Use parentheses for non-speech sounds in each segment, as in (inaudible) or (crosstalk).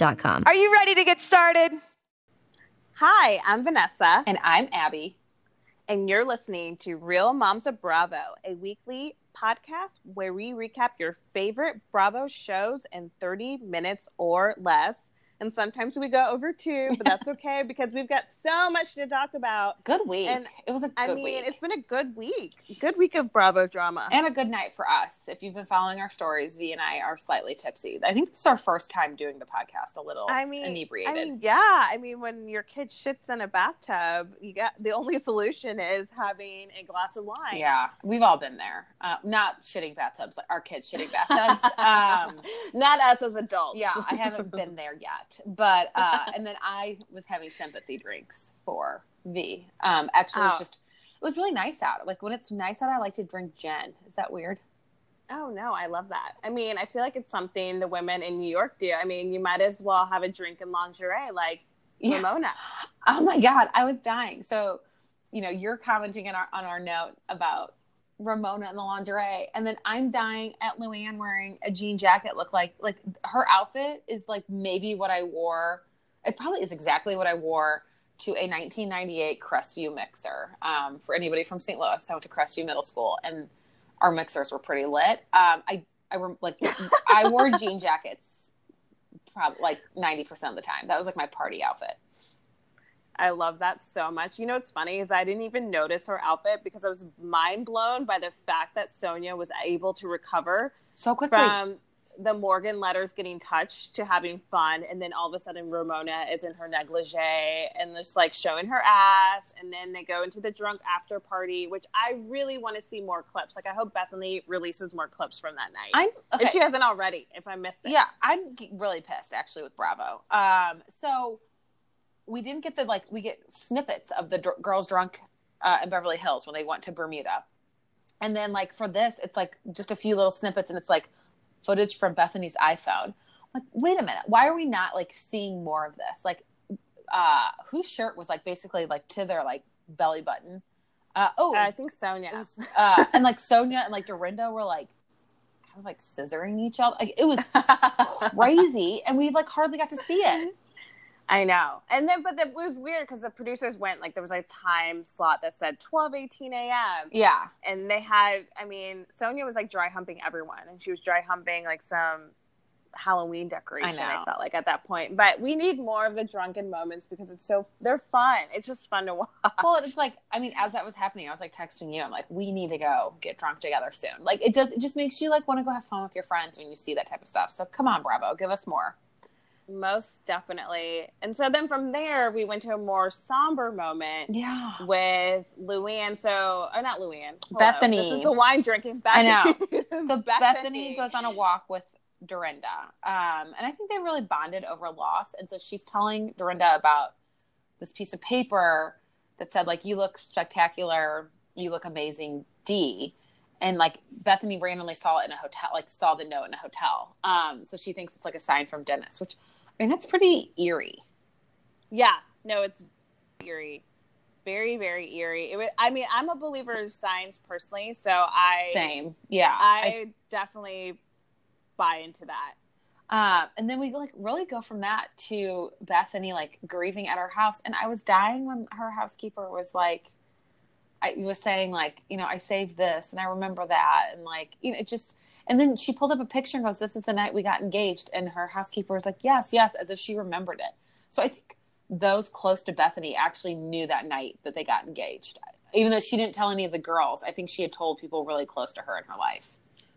I.com. Are you ready to get started? Hi, I'm Vanessa. And I'm Abby. And you're listening to Real Moms of Bravo, a weekly podcast where we recap your favorite Bravo shows in 30 minutes or less. And sometimes we go over two, but that's okay (laughs) because we've got so much to talk about. Good week. And it was a good week. I mean, week. it's been a good week. Good week of Bravo drama. and a good night for us. If you've been following our stories, V and I are slightly tipsy. I think this is our first time doing the podcast a little I mean, inebriated. I mean, yeah. I mean, when your kid shits in a bathtub, you got the only solution is having a glass of wine. yeah, we've all been there. Uh, not shitting bathtubs, like our kids shitting bathtubs. um, (laughs) Not us as adults. yeah, I haven't been there yet. But uh, (laughs) and then I was having sympathy drinks for V. Um, actually, it was Oh. just it was really nice out. Like when it's nice out, I like to drink gin. Is that weird? Oh no, I love that. I mean, I feel like it's something the women in New York do. I mean, you might as well have a drink in lingerie like Yeah. Ramona. (laughs) Oh my god, I was dying. So, you know, you're commenting on our on our note about Ramona in the lingerie, and then I'm dying at Luann wearing a jean jacket. Look like like her outfit is like maybe what I wore. It probably is exactly what I wore to a 1998 Crestview mixer. Um, for anybody from St. Louis, I went to Crestview Middle School, and our mixers were pretty lit. Um, I I rem- like I wore jean jackets probably like 90% of the time. That was like my party outfit. I love that so much. You know what's funny is I didn't even notice her outfit because I was mind blown by the fact that Sonja was able to recover So quickly. from the Morgan letters getting touched to having fun, and then all of a sudden Ramona is in her negligee and just like showing her ass, and then they go into the drunk after party, which I really want to see more clips. Like I hope Bethenny releases more clips from that night. I'm okay. If she hasn't already, if I missed it. yeah, I'm really pissed actually with Bravo. Um, so we didn't get the like we get snippets of the dr- girls drunk uh, in Beverly Hills when they went to Bermuda, and then like for this, it's like just a few little snippets, and it's like footage from Bethenny's iPhone. I'm like, wait a minute, why are we not like seeing more of this? Like, uh, whose shirt was like basically like to their like belly button? Uh, oh, it I think Sonja. was, uh, and like Sonja and like Dorinda were like kind of like scissoring each other. Like it was (laughs) crazy, and we like hardly got to see it. (laughs) I know. And then, but it was weird because the producers went like there was a time slot that said 12, 18 a.m. Yeah, And they had, I mean, Sonja was like dry humping everyone, and she was dry humping like some Halloween decoration. I. I felt like at that point, but we need more of the drunken moments because it's so they're fun. It's just fun to watch. well, it's like I mean, as that was happening, I was like texting you. I'm like, we need to go get drunk together soon. Like it does. It just makes you like want to go have fun with your friends when you see that type of stuff. So come on, Bravo, give us more. Most definitely. And so then from there, we went to a more somber moment. Yeah. With Luann, so or not Luann, Hello. Bethenny. This is the wine drinking. I Bethenny. know. (laughs) This is So Bethenny. goes on a walk with Dorinda, um, and I think they really bonded over loss. And so she's telling Dorinda about this piece of paper that said like, "You look spectacular. You look amazing, D." And like Bethenny randomly saw it in a hotel, like saw the note in a hotel. Um, so she thinks it's like a sign from Dennis, which I mean that's pretty eerie. Yeah, no, it's eerie, very, very eerie. It was, I mean, I'm a believer of signs personally, so I Same, yeah. I, definitely buy into that. Um, and then we like really go from that to Bethenny like grieving at her house, and I was dying when her housekeeper was like, I was saying like, you know, I saved this and I remember that, and like, you know, it just. And then she pulled up a picture and goes, "This is the night we got engaged." And her housekeeper was like, "Yes, yes," as if she remembered it. So I think those close to Bethenny actually knew that night that they got engaged. Even though she didn't tell any of the girls, I think she had told people really close to her in her life.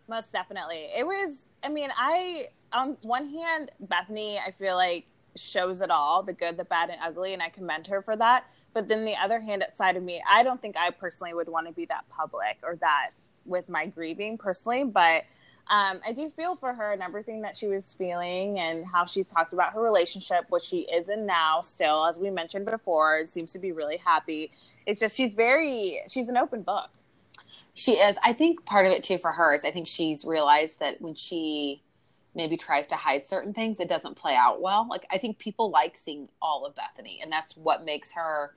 Most definitely. It was, I mean, I, on one hand, Bethenny, I feel like shows it all the good, the bad, and ugly, and I commend her for that. But then the other hand side of me, I don't think I personally would want to be that public or that with my grieving personally, but um, I do feel for her and everything that she was feeling and how she's talked about her relationship, which she is in now still, as we mentioned before. It seems to be really happy. It's just she's very, she's an open book. She is. I think part of it too for her is I think she's realized that when she maybe tries to hide certain things, it doesn't play out well. Like I think people like seeing all of Bethenny, and that's what makes her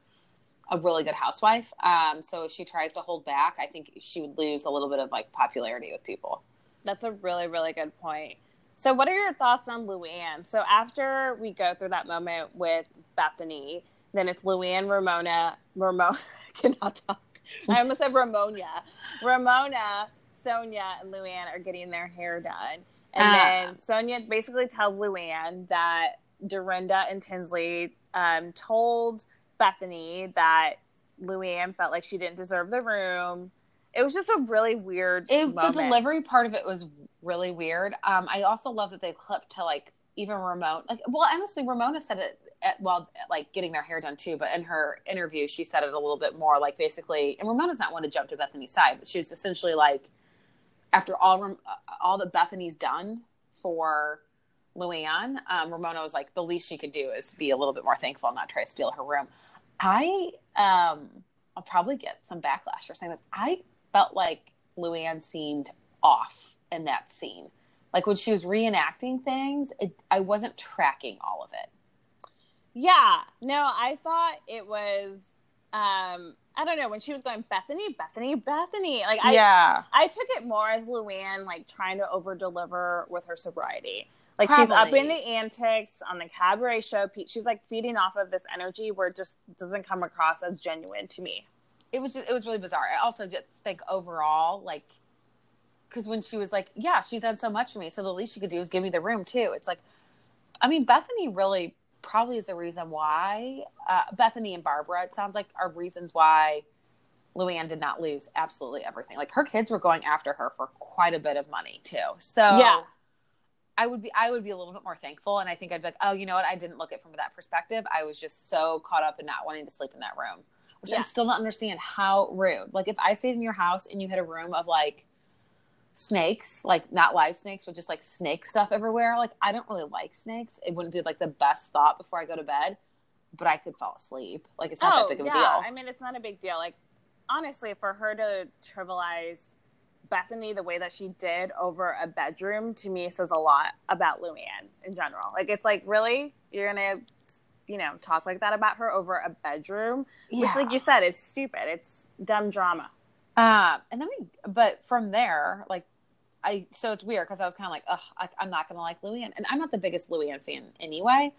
a really good housewife. Um, so if she tries to hold back, I think she would lose a little bit of like popularity with people. That's a really, really good point. So, what are your thoughts on Luann? So, after we go through that moment with Bethenny, then it's Luann, Ramona, Ramona, (laughs) cannot talk. I almost said Ramona. Ramona, Sonja, and Luann are getting their hair done. And uh, then Sonja basically tells Luann that Dorinda and Tinsley um, told Bethenny that Luann felt like she didn't deserve the room it was just a really weird. It, the delivery part of it was really weird. Um, I also love that they clipped to like even Ramona. Like, well, honestly, Ramona said it. At, well, like getting their hair done too, but in her interview, she said it a little bit more like basically. And Ramona's not one to jump to Bethenny's side, but she was essentially like, after all, all that Bethenny's done for Luann, um, Ramona was like, the least she could do is be a little bit more thankful and not try to steal her room. I, um, I'll probably get some backlash for saying this. I felt like Luann seemed off in that scene. Like when she was reenacting things, it, I wasn't tracking all of it. Yeah, no, I thought it was. Um, I don't know when she was going Bethenny, Bethenny, Bethenny. Like I, yeah, I took it more as Luann like trying to over deliver with her sobriety. Like Probably. she's up in the antics on the cabaret show. She's like feeding off of this energy where it just doesn't come across as genuine to me it was just, it was really bizarre. I also just think overall, like, because when she was like, "Yeah, she's done so much for me, so the least she could do is give me the room too." It's like, I mean, Bethenny really probably is the reason why uh, Bethenny and Barbara. It sounds like are reasons why Luann did not lose absolutely everything. Like her kids were going after her for quite a bit of money too. So yeah. I would be I would be a little bit more thankful and I think I'd be like, oh, you know what? I didn't look at it from that perspective. I was just so caught up in not wanting to sleep in that room which yes. I still don't understand how rude. Like if I stayed in your house and you had a room of like snakes, like not live snakes, but just like snake stuff everywhere, like I don't really like snakes. It wouldn't be like the best thought before I go to bed, but I could fall asleep. Like it's not oh, that big of yeah. a deal. I mean, it's not a big deal. Like honestly, for her to trivialize Bethenny the way that she did over a bedroom to me says a lot about Luann in general. Like it's like really you're gonna you know, talk like that about her over a bedroom, yeah. which, like you said, is stupid. It's dumb drama. Um, and then we, but from there, like, I, so it's weird because I was kind of like, ugh, I, am not going to like Luann. And I'm not the biggest Luann fan anyway.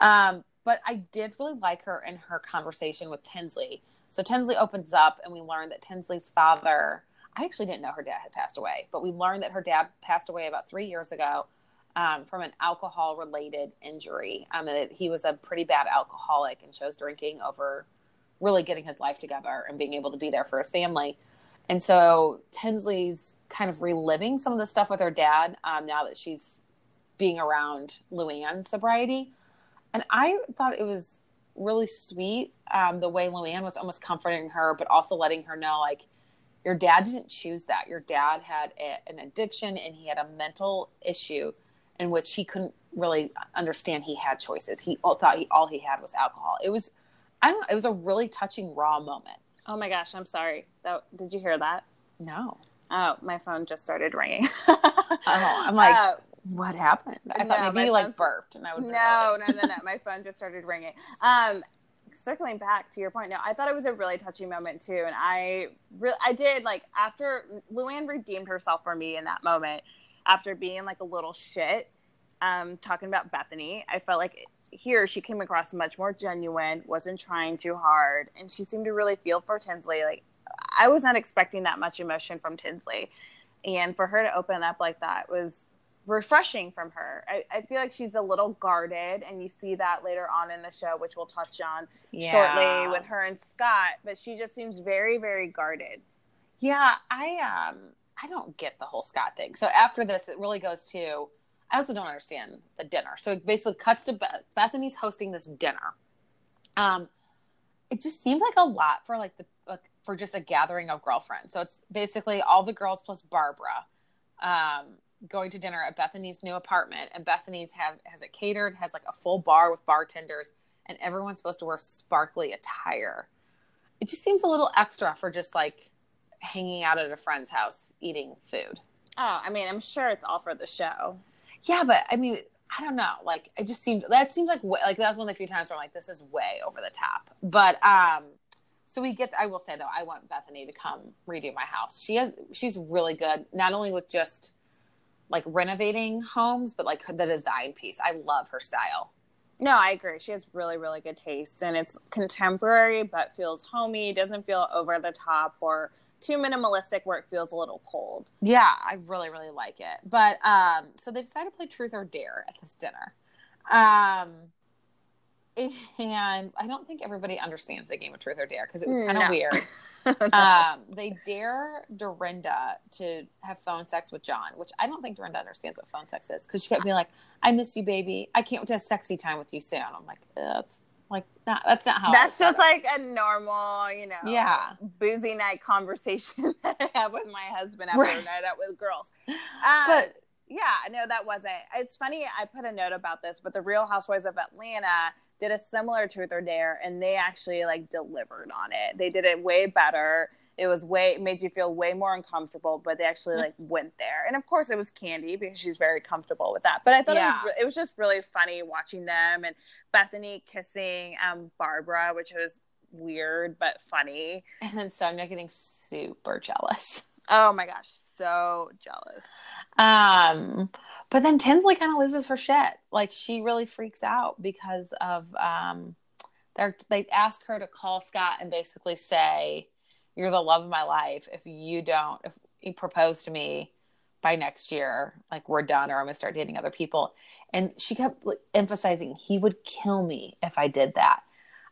Um, but I did really like her in her conversation with Tinsley. So Tinsley opens up and we learn that Tinsley's father, I actually didn't know her dad had passed away, but we learned that her dad passed away about three years ago um, from an alcohol related injury. Um, that he was a pretty bad alcoholic and chose drinking over really getting his life together and being able to be there for his family. And so Tinsley's kind of reliving some of the stuff with her dad um, now that she's being around Luann's sobriety. And I thought it was really sweet um, the way Luann was almost comforting her, but also letting her know, like, your dad didn't choose that. Your dad had a, an addiction and he had a mental issue in which he couldn't really understand he had choices. He thought he all he had was alcohol. It was I don't know, it was a really touching raw moment. Oh my gosh, I'm sorry. That, did you hear that? No. Oh, my phone just started ringing. (laughs) oh, I'm like, uh, what happened? I no, thought maybe you like burped, and I would. No, no, no, no. My phone just started ringing. Um, circling back to your point, no, I thought it was a really touching moment too, and I, really, I did like after Luann redeemed herself for me in that moment after being like a little shit um, talking about Bethenny, I felt like here she came across much more genuine, wasn't trying too hard, and she seemed to really feel for Tinsley. Like I was not expecting that much emotion from Tinsley, and for her to open up like that was refreshing from her. I, I feel like she's a little guarded, and you see that later on in the show, which we'll touch on Yeah. shortly with her and Scott. But she just seems very, very guarded. Yeah, I um I don't get the whole Scott thing. So after this, it really goes to I also don't understand the dinner. So it basically cuts to Beth- Bethenny's hosting this dinner. Um, it just seems like a lot for like the like, for just a gathering of girlfriends. So it's basically all the girls plus Barbara um, going to dinner at Bethenny's new apartment, and Bethenny's have has it catered, has like a full bar with bartenders, and everyone's supposed to wear sparkly attire. It just seems a little extra for just like hanging out at a friend's house eating food. Oh, I mean, I'm sure it's all for the show. Yeah, but I mean, I don't know. Like, it just seemed that seems like like that was one of the few times where I'm like, this is way over the top. But um, so we get. I will say though, I want Bethenny to come redo my house. She has. She's really good, not only with just like renovating homes, but like the design piece. I love her style. No, I agree. She has really, really good taste, and it's contemporary but feels homey. Doesn't feel over the top or too minimalistic where it feels a little cold. Yeah, I really, really like it. But um, so they decided to play Truth or Dare at this dinner. Um, and I don't think everybody understands the game of Truth or Dare because it was kind of No. weird. (laughs) um, they dare Dorinda to have phone sex with John, which I don't think Dorinda understands what phone sex is because she kept being like, "I miss you, baby. I can't wait to have sexy time with you soon." I'm like, that's like not that's not how. That's just like a normal, you know, Yeah. boozy night conversation (laughs) that I have with my husband after Right. a night out with girls. Um, (laughs) but yeah, no, that wasn't. It's funny. I put a note about this, but the Real Housewives of Atlanta did a similar Truth or Dare, and they actually like delivered on it. They did it way better. It was way it made you feel way more uncomfortable, but they actually like went there. And of course, it was Kandi because she's very comfortable with that. But I thought it was it was just really funny watching them and Bethenny kissing um Barbara, which was weird but funny. and then Sonja getting super jealous. Oh my gosh, so jealous. Um, but then Tinsley kind of loses her shit. Like she really freaks out because of um, they they ask her to call Scott and basically say, "You're the love of my life. If you don't, if you propose to me by next year, like we're done, or I'm gonna start dating other people." And she kept like, emphasizing, "He would kill me if I did that."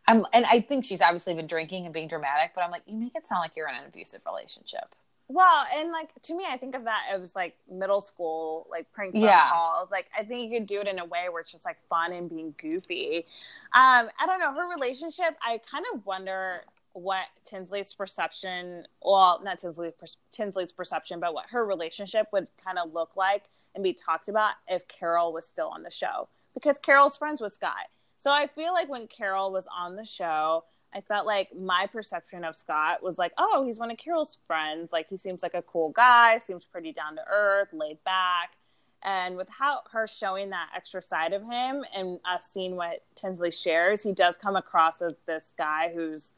I'm, and I think she's obviously been drinking and being dramatic, but I'm like, you make it sound like you're in an abusive relationship. Well, and like to me, I think of that was like middle school, like prank phone Yeah. calls. Like I think you could do it in a way where it's just like fun and being goofy. Um, I don't know her relationship. I kind of wonder what Tinsley's perception, well, not Tinsley's Tinsley's perception, but what her relationship would kind of look like and be talked about if Carol was still on the show because Carol's friends with Scott. So I feel like when Carol was on the show, I felt like my perception of Scott was like, oh, he's one of Carol's friends. Like he seems like a cool guy, seems pretty down to earth, laid back. And without her showing that extra side of him and us seeing what Tinsley shares, he does come across as this guy who's,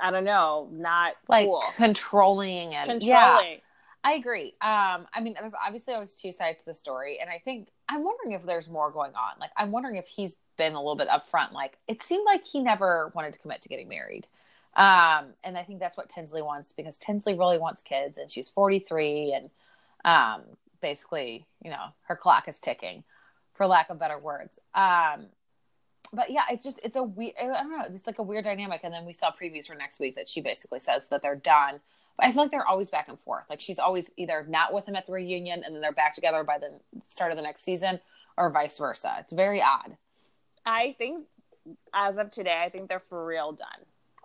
I don't know, not Like cool, controlling and controlling. Yeah. I agree. Um, I mean, there's obviously always two sides to the story, and I think I'm wondering if there's more going on. Like, I'm wondering if he's been a little bit upfront. Like, it seemed like he never wanted to commit to getting married, um, and I think that's what Tinsley wants because Tinsley really wants kids, and she's 43, and um, basically, you know, her clock is ticking, for lack of better words. Um, but yeah, it's just it's a weird. I don't know. It's like a weird dynamic. And then we saw previews for next week that she basically says that they're done. But I feel like they're always back and forth. Like she's always either not with him at the reunion and then they're back together by the start of the next season, or vice versa. It's very odd. I think as of today, I think they're for real done.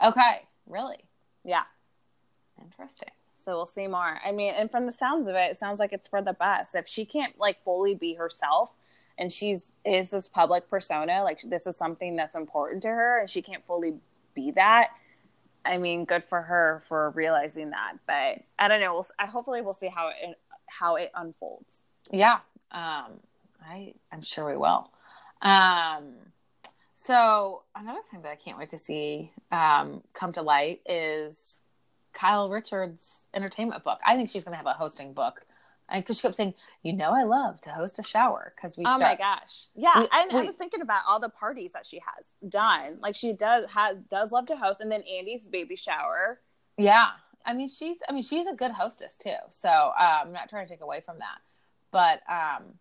Okay, really Yeah. interesting. So we'll see more. I mean, and from the sounds of it, it sounds like it's for the best. If she can't like fully be herself and she's is this public persona, like this is something that's important to her and she can't fully be that. I mean, good for her for realizing that. But I don't know. We'll, I hopefully we'll see how it how it unfolds. Yeah, um, I I'm sure we will. Um, so another thing that I can't wait to see um, come to light is Kyle Richards' entertainment book. I think she's going to have a hosting book, because she kept saying, "You know, I love to host a shower." Because we oh start, my gosh, yeah. We- and I we- was thinking about all the parties that she has done. Like she does has does love to host, and then Andy's baby shower. Yeah. I mean, she's I mean, she's a good hostess too. So, uh, I'm not trying to take away from that. But um,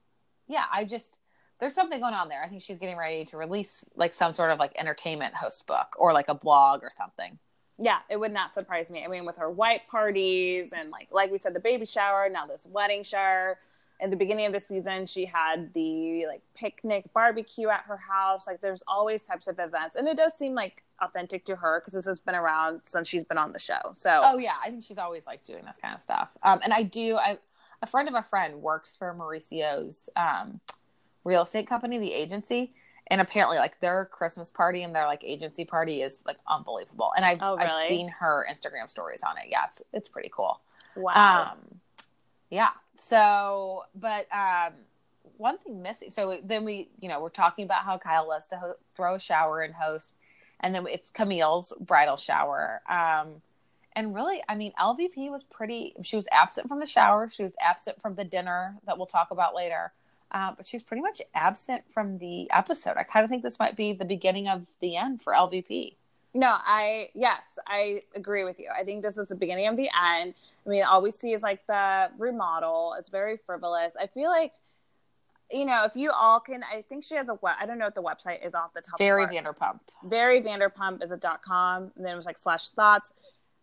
yeah, I just there's something going on there. I think she's getting ready to release like some sort of like entertainment host book or like a blog or something. Yeah, it would not surprise me. I mean, with her white parties and like like we said, the baby shower, now this wedding shower. In the beginning of the season, she had the like picnic barbecue at her house. Like, there's always types of events, and it does seem like authentic to her because this has been around since she's been on the show. So, oh yeah, I think she's always like doing this kind of stuff. Um, and I do. I a friend of a friend works for Mauricio's um, real estate company, the agency, and apparently like their Christmas party and their like agency party is like unbelievable. And I've Oh, really? I've seen her Instagram stories on it. Yeah, it's it's pretty cool. wow. Um, yeah. So, but um, one thing missing. So then we, you know, we're talking about how Kyle loves to ho- throw a shower and host, and then it's Camille's bridal shower. Um, and really, I mean, LVP was pretty. She was absent from the shower. She was absent from the dinner that we'll talk about later. Uh, but she's pretty much absent from the episode. I kind of think this might be the beginning of the end for LVP. No, I yes, I agree with you. I think this is the beginning of the end. I mean, all we see is like the remodel. It's very frivolous. I feel like, you know, if you all can, I think she has a web. I don't know what the website is off the top. Very of Vanderpump. Very Vanderpump is a dot com, and then it was like slash thoughts.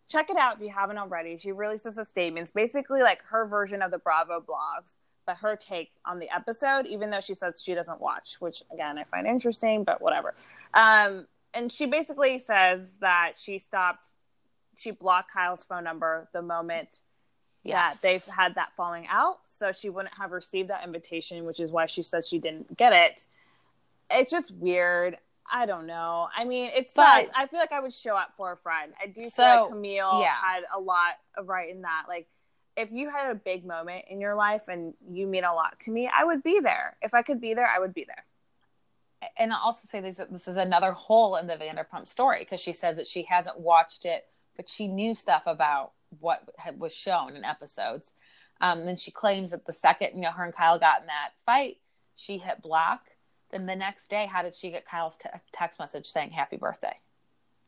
Check it out if you haven't already. She releases a statement. It's basically like her version of the Bravo blogs, but her take on the episode, even though she says she doesn't watch, which again I find interesting, but whatever. Um, and she basically says that she stopped, she blocked Kyle's phone number the moment Yes. that they've had that falling out. So she wouldn't have received that invitation, which is why she says she didn't get it. It's just weird. I don't know. I mean, it But- I feel like I would show up for a friend. I do feel So, like Camille yeah. had a lot of right in that. Like, if you had a big moment in your life and you mean a lot to me, I would be there. If I could be there, I would be there. and I'll also say this this is another hole in the Vanderpump story because she says that she hasn't watched it, but she knew stuff about what was shown in episodes. Um, then she claims that the second you know her and Kyle got in that fight, she hit block. Then the next day, how did she get Kyle's te- text message saying "Happy Birthday"?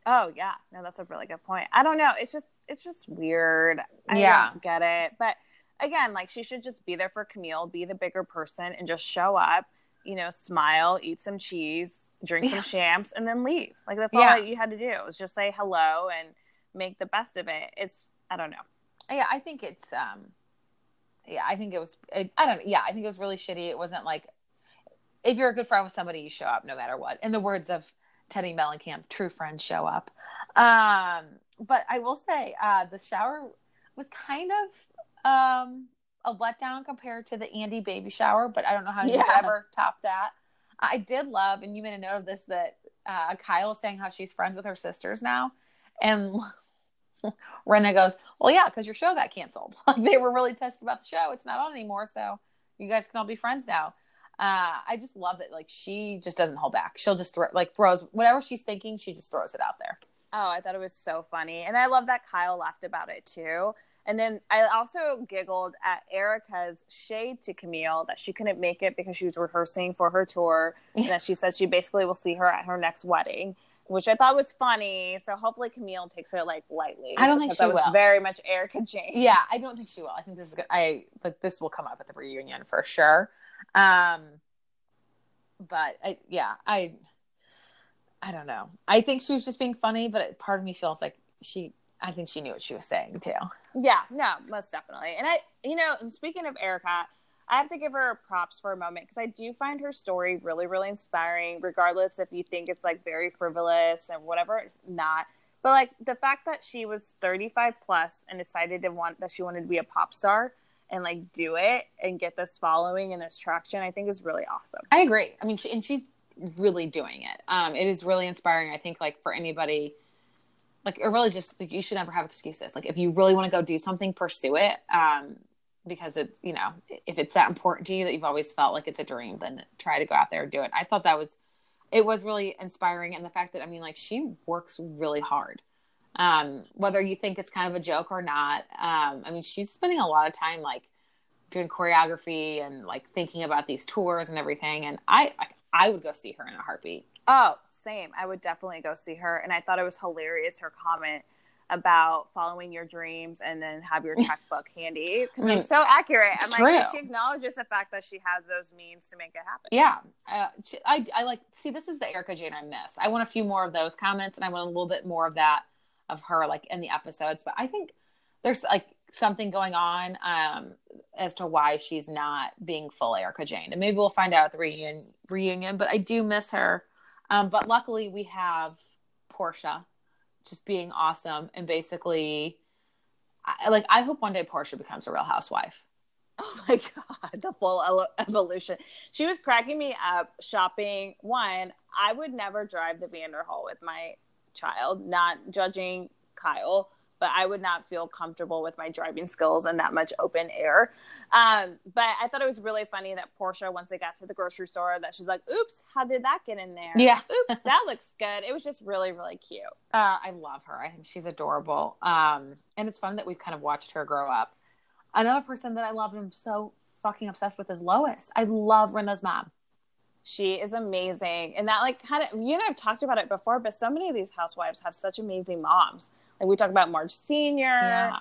Oh yeah, no, that's a really good point. I don't know. It's just it's just weird. I Yeah. don't get it. But again, like she should just be there for Camille, be the bigger person, and just show up. You know, smile, eat some cheese, drink some Yeah. champs, and then leave. Like that's Yeah. all you had to do was just say hello and make the best of it. It's I don't know. Yeah, I think it's um, yeah, I think it was. It, I don't. Know. Yeah, I think it was really shitty. It wasn't like if you're a good friend with somebody, you show up no matter what. In the words of Teddy Mellencamp, true friends show up. Um, but I will say, uh, the shower was kind of um a letdown compared to the Andy baby shower, but I don't know how you Yeah. could ever top that. I did love, and you made a note of this that uh, Kyle was saying how she's friends with her sisters now, and (laughs) Rinna goes, "Well, yeah, because your show got canceled. (laughs) Like they were really pissed about the show. It's not on anymore, so you guys can all be friends now." Uh, I just love that. Like she just doesn't hold back. She'll just throw, like throws whatever she's thinking. She just throws it out there. Oh, I thought it was so funny. And I love that Kyle laughed about it too. And then I also giggled at Erika's shade to Camille that she couldn't make it because she was rehearsing for her tour. (laughs) And that she said she basically will see her at her next wedding, which I thought was funny. So hopefully Camille takes it like lightly. I don't think she that was will. very much Erika Jayne. Yeah, I don't think she will. I think this is good. I like this will come up at the reunion for sure. Um, but I, yeah, I, I don't know. I think she was just being funny, but part of me feels like she. I think she knew what she was saying too. Yeah, no, most definitely. And I, you know, speaking of Erika, I have to give her props for a moment because I do find her story really, really inspiring, regardless if you think it's like very frivolous and whatever, it's not. But like the fact that she was 35 plus and decided to want that she wanted to be a pop star and like do it and get this following and this traction, I think is really awesome. I agree. I mean, she, and she's really doing it. Um, it is really inspiring. I think, like for anybody, like it really just like, you should never have excuses. Like if you really want to go do something, pursue it. Um, because it's you know if it's that important to you that you've always felt like it's a dream, then try to go out there and do it. I thought that was it was really inspiring, and the fact that I mean, like she works really hard. Um, whether you think it's kind of a joke or not, um, I mean, she's spending a lot of time like doing choreography and like thinking about these tours and everything. And I, I, would go see her in a heartbeat. Oh, same. I would definitely go see her. And I thought it was hilarious her comment about following your dreams and then have your (laughs) checkbook handy because mean, it's so accurate. it's I'm like, she acknowledges the fact that she has those means to make it happen. Yeah, uh, she- I, I like see this is the Erika Jayne I miss. I want a few more of those comments, and I want a little bit more of that of her like in the episodes. But I think there's like something going on um, as to why she's not being full Erika Jayne, and maybe we'll find out at the reunion. Reunion, but I do miss her. Um, but luckily, we have Portia just being awesome and basically. I, like I hope one day Portia becomes a real housewife. (laughs) Oh my god, the full evolution. She was cracking me up shopping. One, I would never drive the Vanderhall with my child, not judging Kyle, but I would not feel comfortable with my driving skills in that much open air. Um, but I thought it was really funny that Portia, once they got to the grocery store, that she's like, "Oops, how did that get in there? Yeah. (laughs) Oops, that looks good." It was just really, really cute. Uh, I love her. I think she's adorable. Um, and it's fun that we've kind of watched her grow up. Another person that I love and I'm so fucking obsessed with is Lois. I love Rinna's mom. She is amazing. And that like kind of you and I've talked about it before, but so many of these housewives have such amazing moms. Like we talk about Marge Senior,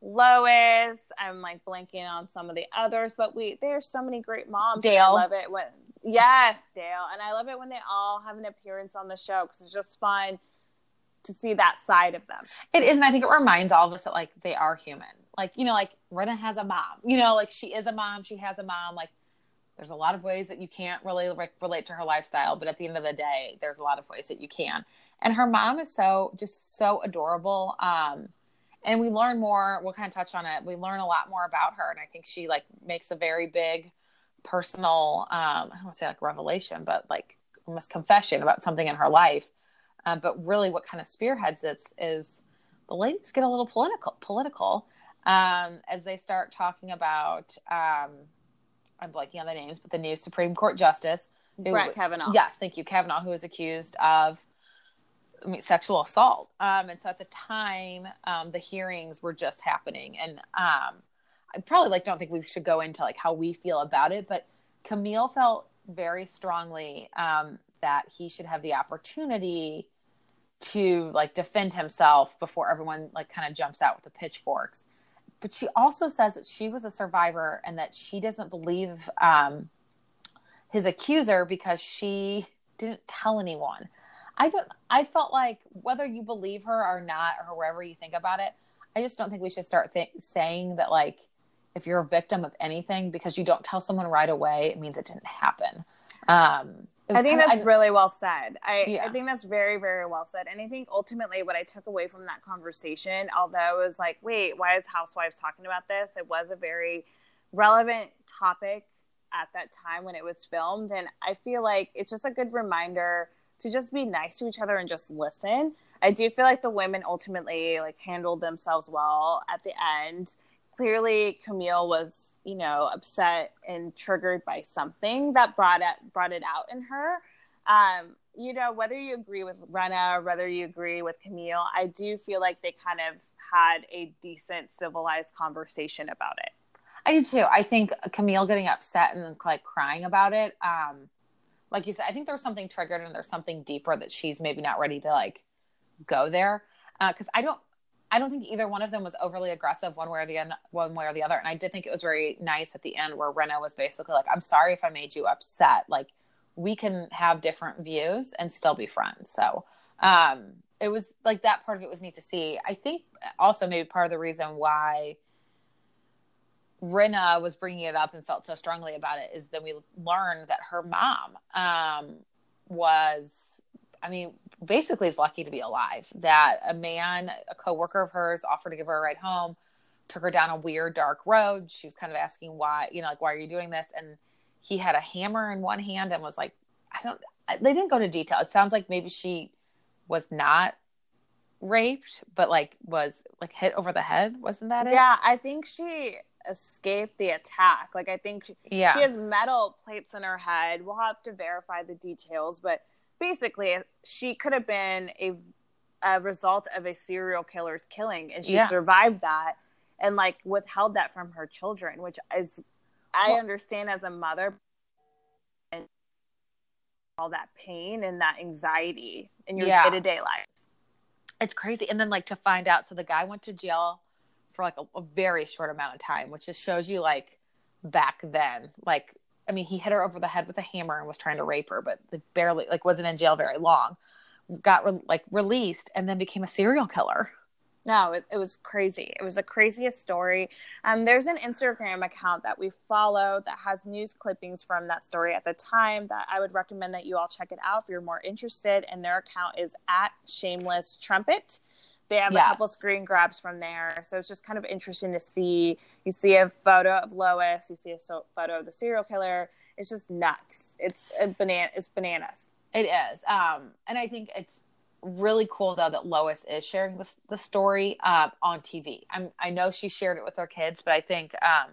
Lois. I'm like blanking on some of the others, but we there's so many great moms. and I love it when yes, Dale, and I love it when they all have an appearance on the show because it's just fun to see that side of them. It is, and I think it reminds all of us that like they are human. Like you know, like Rinna has a mom. You know, like she is a mom. She has a mom. Like there's a lot of ways that you can't really like, relate to her lifestyle, but at the end of the day, there's a lot of ways that you can. And her mom is so just so adorable. Um, and we learn more. We'll kind of touch on it. We learn a lot more about her, and I think she like makes a very big personal. Um, I don't want to say like revelation, but like almost confession about something in her life. Um, but really, what kind of spearheads it is the ladies get a little political, political um, as they start talking about. Um, I'm blanking on the names, but the new Supreme Court justice, who- Brett Kavanaugh. Yes, thank you, Kavanaugh, who was accused of I mean, sexual assault. Um, and so at the time, um, the hearings were just happening, and um, I probably like don't think we should go into like how we feel about it, but Camille felt very strongly um, that he should have the opportunity to like defend himself before everyone like kind of jumps out with the pitchforks. But she also says that she was a survivor and that she doesn't believe um, his accuser because she didn't tell anyone. I don't. I felt like whether you believe her or not, or wherever you think about it, I just don't think we should start th- saying that like if you're a victim of anything because you don't tell someone right away, it means it didn't happen. Um, I think kinda- that's really well said. I, Yeah. I think that's very, very well said. And I think ultimately what I took away from that conversation, although it was like, wait, why is Housewives talking about this? It was a very relevant topic at that time when it was filmed. And I feel like it's just a good reminder to just be nice to each other and just listen. I do feel like the women ultimately like handled themselves well at the end. Clearly, Camille was, you know, upset and triggered by something that brought it brought it out in her. Um, you know, whether you agree with Rinna, or whether you agree with Camille, I do feel like they kind of had a decent, civilized conversation about it. I do too. I think Camille getting upset and like crying about it. Um, like you said, I think there's something triggered and there's something deeper that she's maybe not ready to like go there. Because I don't, I don't think either one of them was overly aggressive one way or the un- one way or the other. And I did think it was very nice at the end where Rinna was basically like, "I'm sorry if I made you upset. Like, we can have different views and still be friends." So, um, it was like that part of it was neat to see. I think also maybe part of the reason why Rinna was bringing it up and felt so strongly about it is then we learned that her mom um, was, I mean, basically is lucky to be alive. That a man, a coworker of hers, offered to give her a ride home, took her down a weird dark road. She was kind of asking why, you know, like why are you doing this? And he had a hammer in one hand and was like, I don't. They didn't go to detail. It sounds like maybe she was not raped, but like was like hit over the head. Wasn't that it? Yeah, I think she escaped the attack. Like I think she, Yeah. she has metal plates in her head. We'll have to verify the details, but basically she could have been a a result of a serial killer's killing and she Yeah. survived that and like withheld that from her children, which is I Well- understand as a mother and all that pain and that anxiety in your day-to-day life. it's crazy. And then like to find out, so the guy went to jail for like a, a very short amount of time, which just shows you like back then, like I mean, he hit her over the head with a hammer and was trying to rape her, but barely like wasn't in jail very long. Got re- like released and then became a serial killer. No, it, it, was crazy. It was the craziest story. Um, there's an Instagram account that we follow that has news clippings from that story at the time that I would recommend that you all check it out if you're more interested. And their account is at Shameless Trumpet. They have yes. a couple screen grabs from there. So it's just kind of interesting to see. You see a photo of Lois, you see a so- photo of the serial killer. It's just nuts. It's a banana. It's bananas. It is. Um, and I think it's really cool though that Lois is sharing the, the story uh, on TV. I'm, I know she shared it with her kids, but I think um,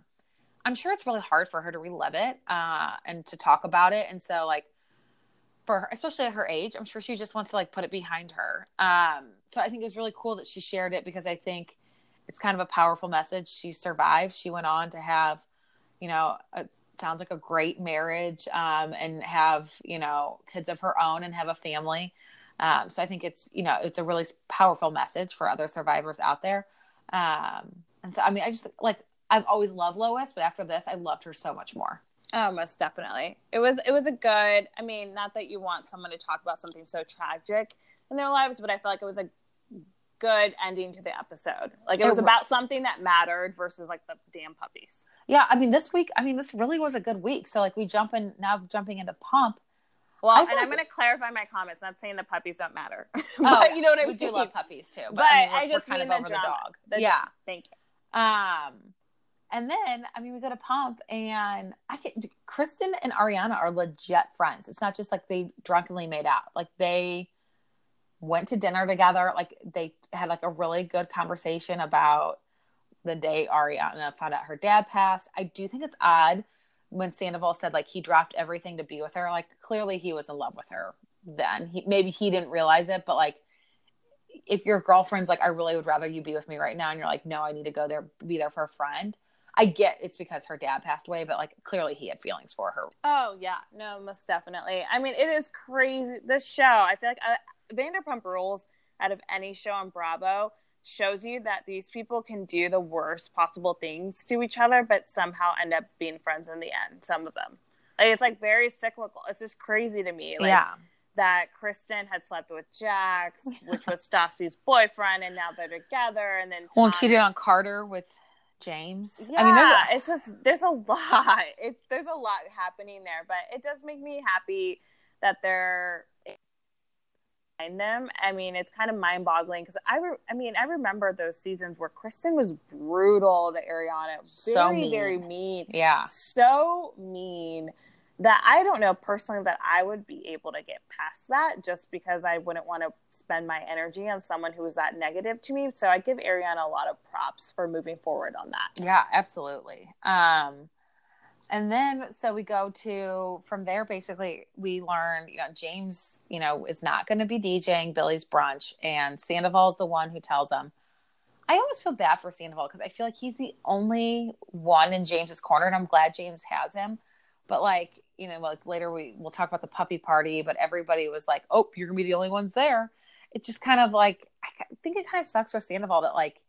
I'm sure it's really hard for her to relive it uh, and to talk about it. And so, like, for her, especially at her age, I'm sure she just wants to like put it behind her. Um, so I think it was really cool that she shared it because I think it's kind of a powerful message. She survived. She went on to have, you know, it sounds like a great marriage um, and have, you know, kids of her own and have a family. Um, so I think it's you know it's a really powerful message for other survivors out there. Um, and so I mean I just like I've always loved Lois, but after this I loved her so much more. Oh, most definitely. It was it was a good. I mean, not that you want someone to talk about something so tragic in their lives, but I feel like it was a good ending to the episode. Like it was about something that mattered versus like the damn puppies. Yeah, I mean this week, I mean this really was a good week. So like we jump in now jumping into Pump. Well, and like I'm going to clarify my comments. Not saying the puppies don't matter, (laughs) but oh, you know what I mean. We do love puppies too, but, but I, mean, I, just of over the dog. The yeah, dog. thank you. Um, and then I mean, we go to Pump, and I get Kristen and Ariana are legit friends. It's not just like they drunkenly made out; like they went to dinner together. Like they had like a really good conversation about the day Ariana found out her dad passed. I do think it's odd when Sandoval said like he dropped everything to be with her, like clearly he was in love with her then. He maybe he didn't realize it, but like if your girlfriend's like, I really would rather you be with me right now, and you're like, no, I need to go there, be there for a friend. I get it's because her dad passed away, but like clearly he had feelings for her. Oh yeah, no, most definitely. I mean, it is crazy. This show, I feel like uh, Vanderpump Rules out of any show on Bravo shows you that these people can do the worst possible things to each other, but somehow end up being friends in the end. Some of them, like, it's like very cyclical. It's just crazy to me. Like, yeah. That Kristen had slept with Jax, which was (laughs) Stassi's boyfriend, and now they're together. And then Tom, well, cheated on Carter with James. Yeah, I mean, a- it's just there's a (laughs) lot. It's there's a lot happening there, but it does make me happy that they're behind them. I mean, it's kind of mind boggling because I, re- I mean, I remember those seasons where Kristen was brutal to Ariana, very, so mean. very mean. Yeah. So mean that I don't know personally that I would be able to get past that just because I wouldn't want to spend my energy on someone who was that negative to me. So I give Ariana a lot of props for moving forward on that. Yeah, absolutely. Um, and then so we go to from there basically we learn you know james you know is not going to be djing billy's brunch and sandoval's the one who tells him i always feel bad for sandoval because i feel like he's the only one in james's corner and i'm glad james has him but like you know like later we we'll talk about the puppy party but everybody was like oh you're gonna be the only ones there it just kind of like i think it kind of sucks for sandoval that like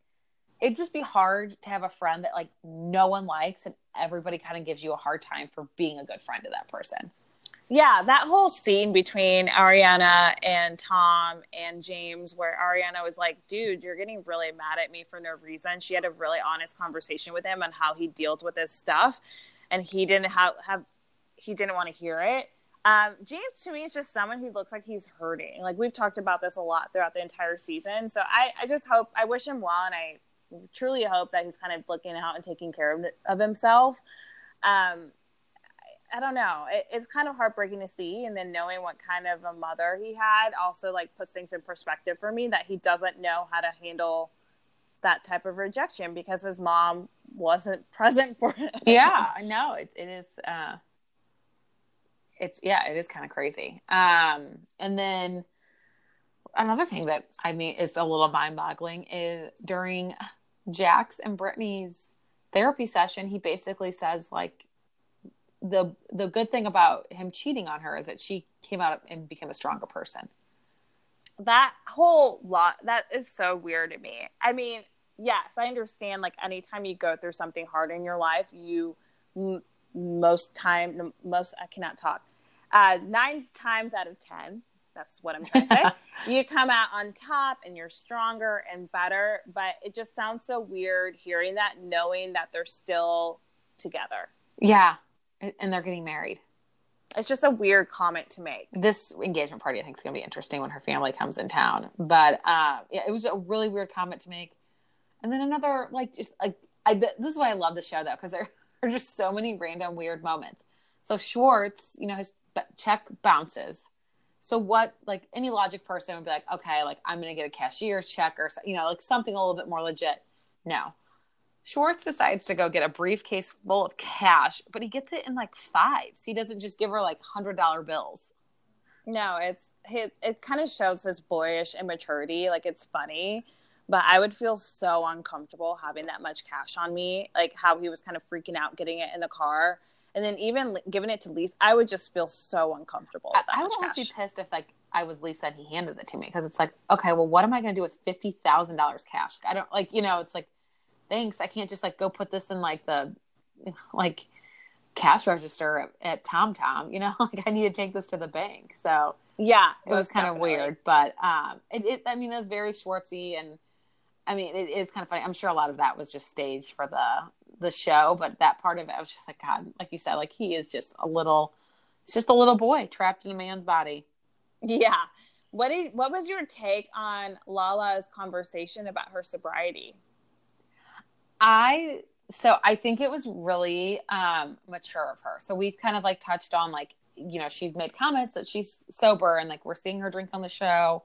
it'd just be hard to have a friend that like no one likes and everybody kind of gives you a hard time for being a good friend to that person. Yeah, that whole scene between Ariana and Tom and James, where Ariana was like, dude, you're getting really mad at me for no reason. She had a really honest conversation with him on how he deals with his stuff. And he didn't have, have he didn't want to hear it. Um, James to me is just someone who looks like he's hurting. Like we've talked about this a lot throughout the entire season. So I, I just hope I wish him well and I truly hope that he's kind of looking out and taking care of, of himself. Um, I, I don't know. It, it's kind of heartbreaking to see, and then knowing what kind of a mother he had also like puts things in perspective for me that he doesn't know how to handle that type of rejection because his mom wasn't (laughs) present for him. yeah, no, it, it is. Uh, it's yeah, it is kind of crazy. Um, and then another thing that I mean is a little mind boggling is during Jax and Brittany's therapy session, he basically says like the the good thing about him cheating on her is that she came out and became a stronger person. that whole lot that is so weird to me. I mean, yes, I understand. Like anytime you go through something hard in your life, you most time most I cannot talk. Uh, nine times out of ten, that's what I'm trying to say. (laughs) you come out on top and you're stronger and better. But it just sounds so weird hearing that, knowing that they're still together. Yeah, and they're getting married. It's just a weird comment to make. This engagement party, I think, is going to be interesting when her family comes in town. But uh, yeah, it was a really weird comment to make. And then another, like, just like, I, this is why I love the show, though, because there are just so many random weird moments. So Schwartz, you know, his check bounces. So what, like, any logic person would be like, okay, like, I'm going to get a cashier's check or, you know, like something a little bit more legit. No. Schwartz decides to go get a briefcase full of cash, but he gets it in like fives. He doesn't just give her like hundred dollar bills. No, it's it, it kind of shows his boyish immaturity. Like it's funny, but I would feel so uncomfortable having that much cash on me. Like how he was kind of freaking out getting it in the car, and then even giving it to Lisa, I would just feel so uncomfortable. I, I would almost be pissed if like I was Lisa and he handed it to me because it's like, okay, well, what am I going to do with fifty thousand dollars cash? I don't like, you know, it's like thanks. I can't just like go put this in like the (laughs) like cash register at, at Tom Tom. You know, (laughs) like I need to take this to the bank. So yeah, it was kind of weird, but um, it, it I mean, it was very Schwartzy, and I mean, it is kind of funny. I'm sure a lot of that was just staged for the the show, but that part of it, I was just like, God, like you said, like he is just a little, it's just a little boy trapped in a man's body. Yeah. What did what was your take on Lala's conversation about her sobriety? I so I think it was really um mature of her. So we've kind of like touched on like you know she's made comments that she's sober and like we're seeing her drink on the show.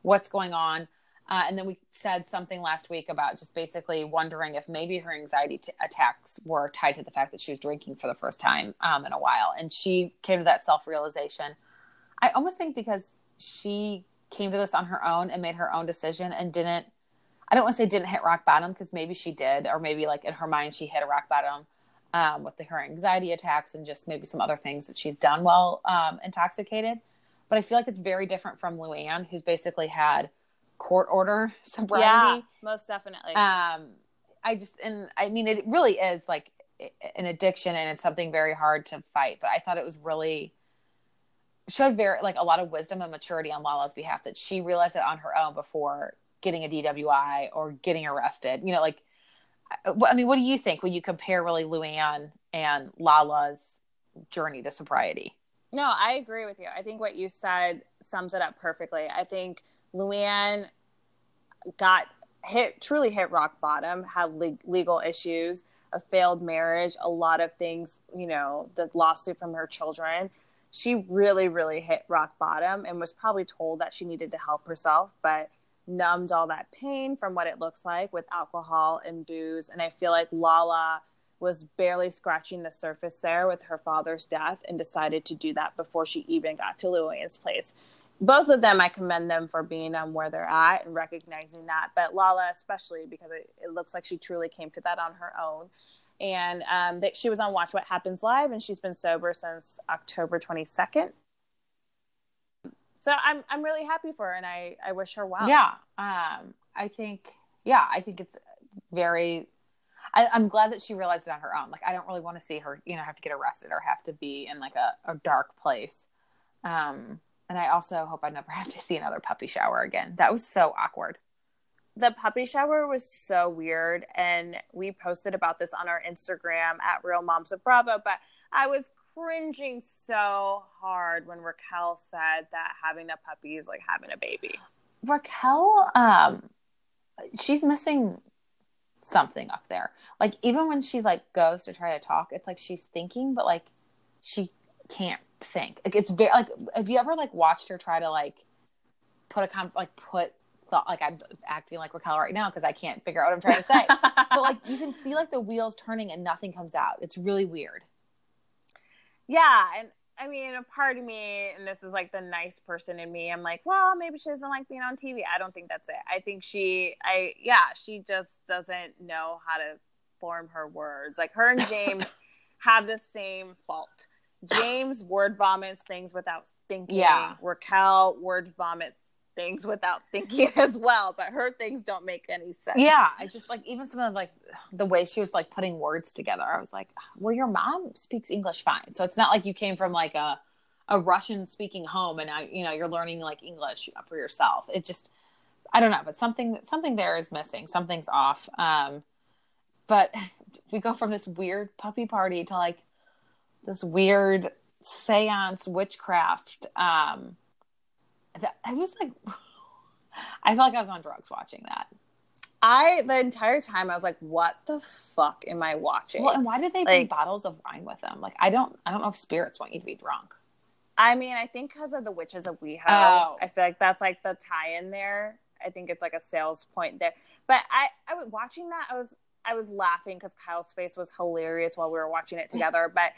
What's going on? Uh, and then we said something last week about just basically wondering if maybe her anxiety t- attacks were tied to the fact that she was drinking for the first time um, in a while. And she came to that self realization. I almost think because she came to this on her own and made her own decision and didn't I don't want to say didn't hit rock bottom because maybe she did, or maybe like in her mind she hit a rock bottom um, with the, her anxiety attacks and just maybe some other things that she's done while um, intoxicated. But I feel like it's very different from Luann, who's basically had court order (laughs) sobriety. Yeah, most definitely. Um, I just and I mean it really is like an addiction and it's something very hard to fight. But I thought it was really showed very like a lot of wisdom and maturity on Lala's behalf that she realized it on her own before getting a DWI or getting arrested. You know, like, I mean, what do you think when you compare really Luann and Lala's journey to sobriety? No, I agree with you. I think what you said sums it up perfectly. I think Luann got hit, truly hit rock bottom, had le- legal issues, a failed marriage, a lot of things, you know, the lawsuit from her children. She really, really hit rock bottom and was probably told that she needed to help herself, but numbed all that pain from what it looks like with alcohol and booze. And I feel like Lala was barely scratching the surface there with her father's death and decided to do that before she even got to Luann's place. Both of them, I commend them for being on where they're at and recognizing that. But Lala, especially because it, it looks like she truly came to that on her own. And um, that she was on Watch What Happens Live, and she's been sober since October 22nd so I'm I'm really happy for her, and I I wish her well. Yeah, um, I think yeah, I think it's very. I, am glad that she realized it on her own. Like I don't really want to see her, you know, have to get arrested or have to be in like a, a dark place. Um, and I also hope I never (laughs) have to see another puppy shower again. That was so awkward. The puppy shower was so weird, and we posted about this on our Instagram at Real Moms of Bravo. But I was cringing so hard when Raquel said that having a puppy is like having a baby. Raquel, um, she's missing something up there. Like even when she like goes to try to talk, it's like she's thinking, but like she can't think. Like it's very like have you ever like watched her try to like put a comp like put thought like I'm acting like Raquel right now because I can't figure out what I'm trying to say. (laughs) but like you can see like the wheels turning and nothing comes out. It's really weird yeah and i mean a part of me and this is like the nice person in me i'm like well maybe she doesn't like being on tv i don't think that's it i think she i yeah she just doesn't know how to form her words like her and (laughs) james have the same fault james word vomits things without thinking yeah raquel word vomits things without thinking (laughs) as well, but her things don't make any sense. Yeah, I just like even some of like the way she was like putting words together. I was like, well, your mom speaks English fine, so it's not like you came from like a a Russian speaking home and now you know you're learning like English for yourself. It just I don't know, but something something there is missing. Something's off. Um, but (laughs) we go from this weird puppy party to like this weird seance witchcraft. Um, I was like, (laughs) I felt like I was on drugs watching that. I the entire time I was like, "What the fuck am I watching?" Well, and why did they bring bottles of wine with them? Like, I don't, I don't know if spirits want you to be drunk. I mean, I think because of the witches of WeHo, Oh. I feel like that's like the tie-in there. I think it's like a sales point there. But I, I was watching that. I was, I was laughing because Kyle's face was hilarious while we were watching it together. (laughs) but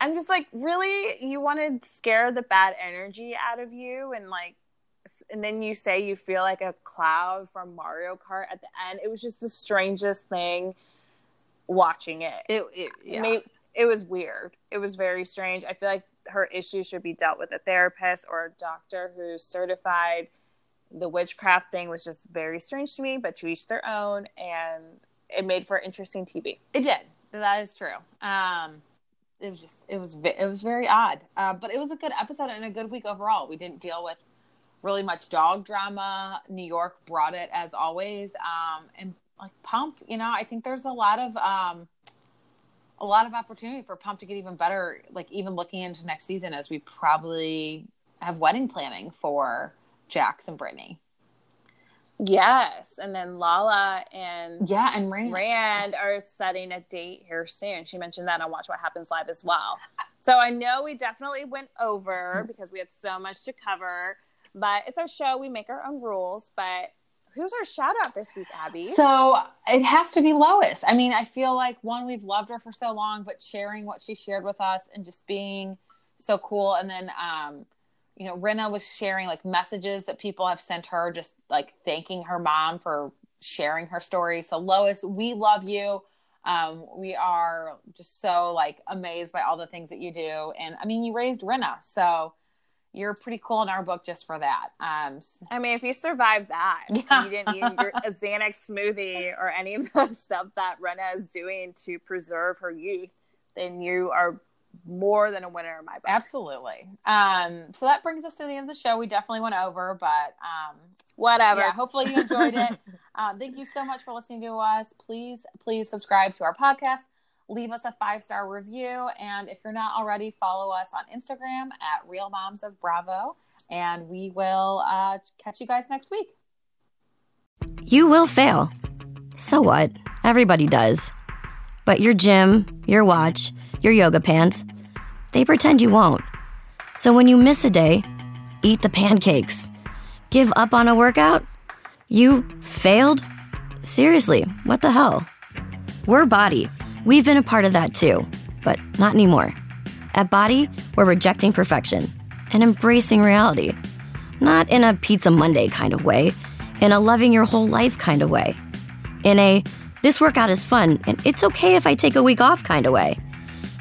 I'm just like, really, you want to scare the bad energy out of you, and like, and then you say you feel like a cloud from Mario Kart at the end. It was just the strangest thing watching it. It, it It made it was weird. It was very strange. I feel like her issues should be dealt with a therapist or a doctor who's certified. The witchcraft thing was just very strange to me, but to each their own, and it made for interesting TV. It did. That is true. Um, it was just it was it was very odd, uh, but it was a good episode and a good week overall. We didn't deal with really much dog drama. New York brought it as always, um, and like Pump, you know, I think there's a lot of um, a lot of opportunity for Pump to get even better. Like even looking into next season, as we probably have wedding planning for Jax and Brittany. Yes, and then Lala and Yeah, and Rand. Rand are setting a date here soon. She mentioned that on Watch What Happens Live as well. So I know we definitely went over because we had so much to cover, but it's our show. We make our own rules. But who's our shout out this week, Abby? So it has to be Lois. I mean, I feel like one, we've loved her for so long, but sharing what she shared with us and just being so cool. And then, um, you know, Rinna was sharing like messages that people have sent her, just like thanking her mom for sharing her story. So Lois, we love you. Um, we are just so like amazed by all the things that you do. And I mean, you raised Rinna. so you're pretty cool in our book just for that. Um, I mean, if you survived that, Yeah. (laughs) you didn't eat your, a Xanax smoothie or any of the (laughs) stuff that Rinna is doing to preserve her youth, then you are more than a winner in my book. Absolutely. Um, so that brings us to the end of the show. We definitely went over, but um, Whatever. yeah, hopefully you enjoyed it. (laughs) um, thank you so much for listening to us. Please, please subscribe to our podcast. Leave us a five star review. And if you're not already, follow us on Instagram at Real Moms of Bravo. And we will uh, catch you guys next week. You will fail. So what? Everybody does. But your gym, your watch, your yoga pants, they pretend you won't. So when you miss a day, eat the pancakes. Give up on a workout? You failed? Seriously, what the hell? We're BODi. We've been a part of that too, but not anymore. At BODi, we're rejecting perfection and embracing reality. Not in a Pizza Monday kind of way, in a loving your whole life kind of way. In a this workout is fun and it's okay if I take a week off kind of way.